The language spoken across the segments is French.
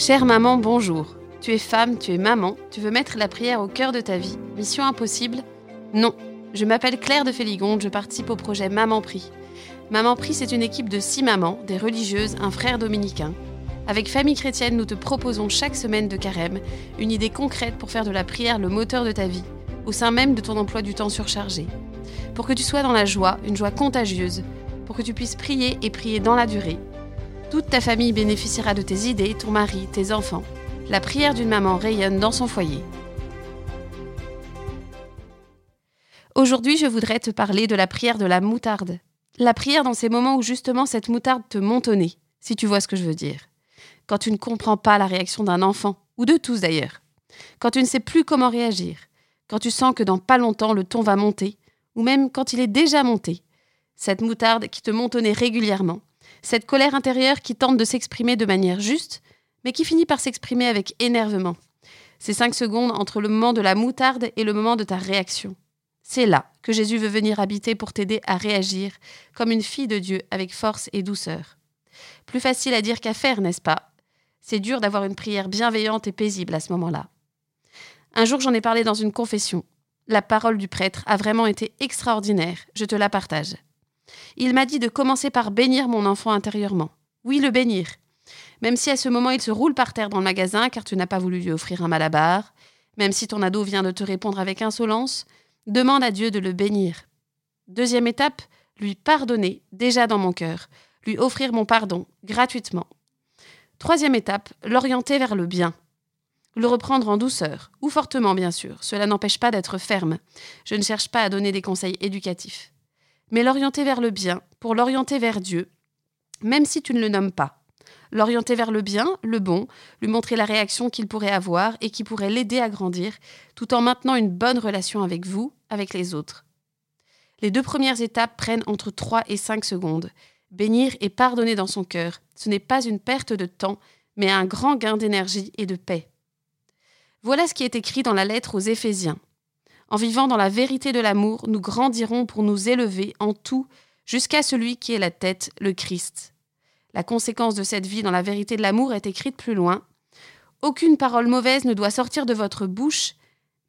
Chère maman, bonjour. Tu es femme, tu es maman, tu veux mettre la prière au cœur de ta vie. Mission impossible? Non. Je m'appelle Claire de Féligonde, je participe au projet Maman Prie. Maman Prie, c'est une équipe de six mamans, des religieuses, un frère dominicain. Avec Famille Chrétienne, nous te proposons chaque semaine de carême une idée concrète pour faire de la prière le moteur de ta vie, au sein même de ton emploi du temps surchargé. Pour que tu sois dans la joie, une joie contagieuse, pour que tu puisses prier et prier dans la durée. Toute ta famille bénéficiera de tes idées, ton mari, tes enfants. La prière d'une maman rayonne dans son foyer. Aujourd'hui, je voudrais te parler de la prière de la moutarde. La prière dans ces moments où justement cette moutarde te nez, si tu vois ce que je veux dire. Quand tu ne comprends pas la réaction d'un enfant, ou de tous d'ailleurs. Quand tu ne sais plus comment réagir. Quand tu sens que dans pas longtemps le ton va monter, ou même quand il est déjà monté. Cette moutarde qui te nez régulièrement. Cette colère intérieure qui tente de s'exprimer de manière juste, mais qui finit par s'exprimer avec énervement. Ces cinq secondes entre le moment de la moutarde et le moment de ta réaction. C'est là que Jésus veut venir habiter pour t'aider à réagir comme une fille de Dieu avec force et douceur. Plus facile à dire qu'à faire, n'est-ce pas? C'est dur d'avoir une prière bienveillante et paisible à ce moment-là. Un jour, j'en ai parlé dans une confession. La parole du prêtre a vraiment été extraordinaire, je te la partage. Il m'a dit de commencer par bénir mon enfant intérieurement. Oui, le bénir. Même si à ce moment il se roule par terre dans le magasin car tu n'as pas voulu lui offrir un malabar, même si ton ado vient de te répondre avec insolence, demande à Dieu de le bénir. Deuxième étape, lui pardonner déjà dans mon cœur, lui offrir mon pardon gratuitement. Troisième étape, l'orienter vers le bien. Le reprendre en douceur, ou fortement bien sûr, cela n'empêche pas d'être ferme. Je ne cherche pas à donner des conseils éducatifs. Mais l'orienter vers le bien, pour l'orienter vers Dieu, même si tu ne le nommes pas. L'orienter vers le bien, le bon, lui montrer la réaction qu'il pourrait avoir et qui pourrait l'aider à grandir, tout en maintenant une bonne relation avec vous, avec les autres. Les deux premières étapes prennent entre 3 et 5 secondes. Bénir et pardonner dans son cœur, ce n'est pas une perte de temps, mais un grand gain d'énergie et de paix. Voilà ce qui est écrit dans la lettre aux Éphésiens. En vivant dans la vérité de l'amour, nous grandirons pour nous élever en tout jusqu'à celui qui est la tête, le Christ. La conséquence de cette vie dans la vérité de l'amour est écrite plus loin. Aucune parole mauvaise ne doit sortir de votre bouche,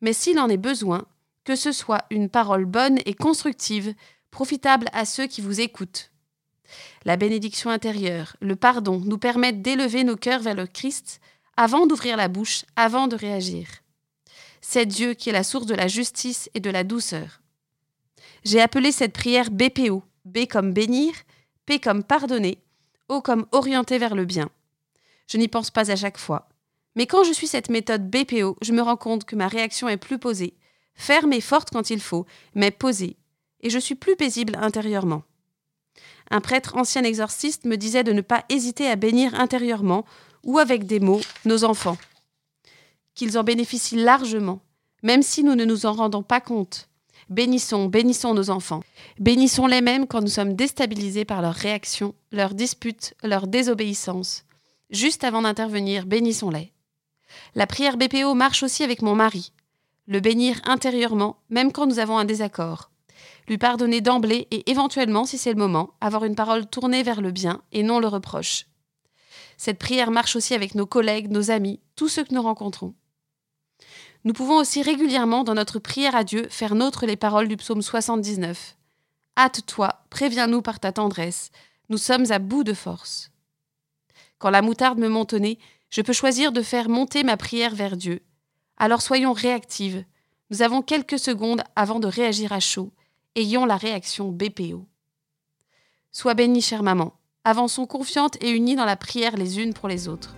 mais s'il en est besoin, que ce soit une parole bonne et constructive, profitable à ceux qui vous écoutent. La bénédiction intérieure, le pardon nous permettent d'élever nos cœurs vers le Christ avant d'ouvrir la bouche, avant de réagir. C'est Dieu qui est la source de la justice et de la douceur. J'ai appelé cette prière BPO, B comme bénir, P comme pardonner, O comme orienter vers le bien. Je n'y pense pas à chaque fois. Mais quand je suis cette méthode BPO, je me rends compte que ma réaction est plus posée, ferme et forte quand il faut, mais posée, et je suis plus paisible intérieurement. Un prêtre ancien exorciste me disait de ne pas hésiter à bénir intérieurement ou avec des mots nos enfants. Qu'ils en bénéficient largement, même si nous ne nous en rendons pas compte. Bénissons, bénissons nos enfants. Bénissons-les mêmes quand nous sommes déstabilisés par leurs réactions, leurs disputes, leur désobéissance. Juste avant d'intervenir, bénissons-les. La prière BPO marche aussi avec mon mari. Le bénir intérieurement, même quand nous avons un désaccord. Lui pardonner d'emblée et éventuellement, si c'est le moment, avoir une parole tournée vers le bien et non le reproche. Cette prière marche aussi avec nos collègues, nos amis, tous ceux que nous rencontrons. Nous pouvons aussi régulièrement, dans notre prière à Dieu, faire nôtre les paroles du psaume 79. Hâte-toi, préviens-nous par ta tendresse, nous sommes à bout de force. Quand la moutarde me nez, je peux choisir de faire monter ma prière vers Dieu. Alors soyons réactives. Nous avons quelques secondes avant de réagir à chaud. Ayons la réaction BPO. Sois bénie, chère maman. Avançons confiantes et unies dans la prière les unes pour les autres.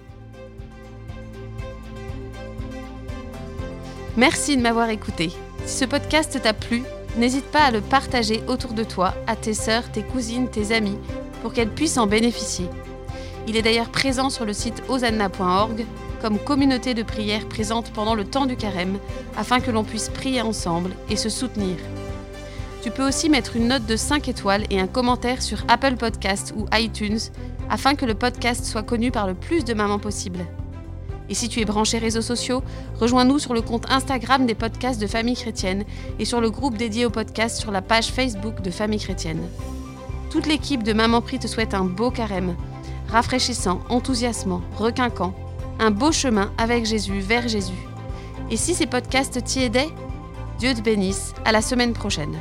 Merci de m'avoir écouté. Si ce podcast t'a plu, n'hésite pas à le partager autour de toi, à tes sœurs, tes cousines, tes amis, pour qu'elles puissent en bénéficier. Il est d'ailleurs présent sur le site osanna.org comme communauté de prière présente pendant le temps du carême, afin que l'on puisse prier ensemble et se soutenir. Tu peux aussi mettre une note de 5 étoiles et un commentaire sur Apple Podcasts ou iTunes afin que le podcast soit connu par le plus de mamans possible. Et si tu es branché réseaux sociaux, rejoins-nous sur le compte Instagram des podcasts de Famille Chrétienne et sur le groupe dédié au podcast sur la page Facebook de Famille Chrétienne. Toute l'équipe de Maman Prie te souhaite un beau carême, rafraîchissant, enthousiasmant, requinquant, un beau chemin avec Jésus, vers Jésus. Et si ces podcasts t'y aidaient, Dieu te bénisse, à la semaine prochaine.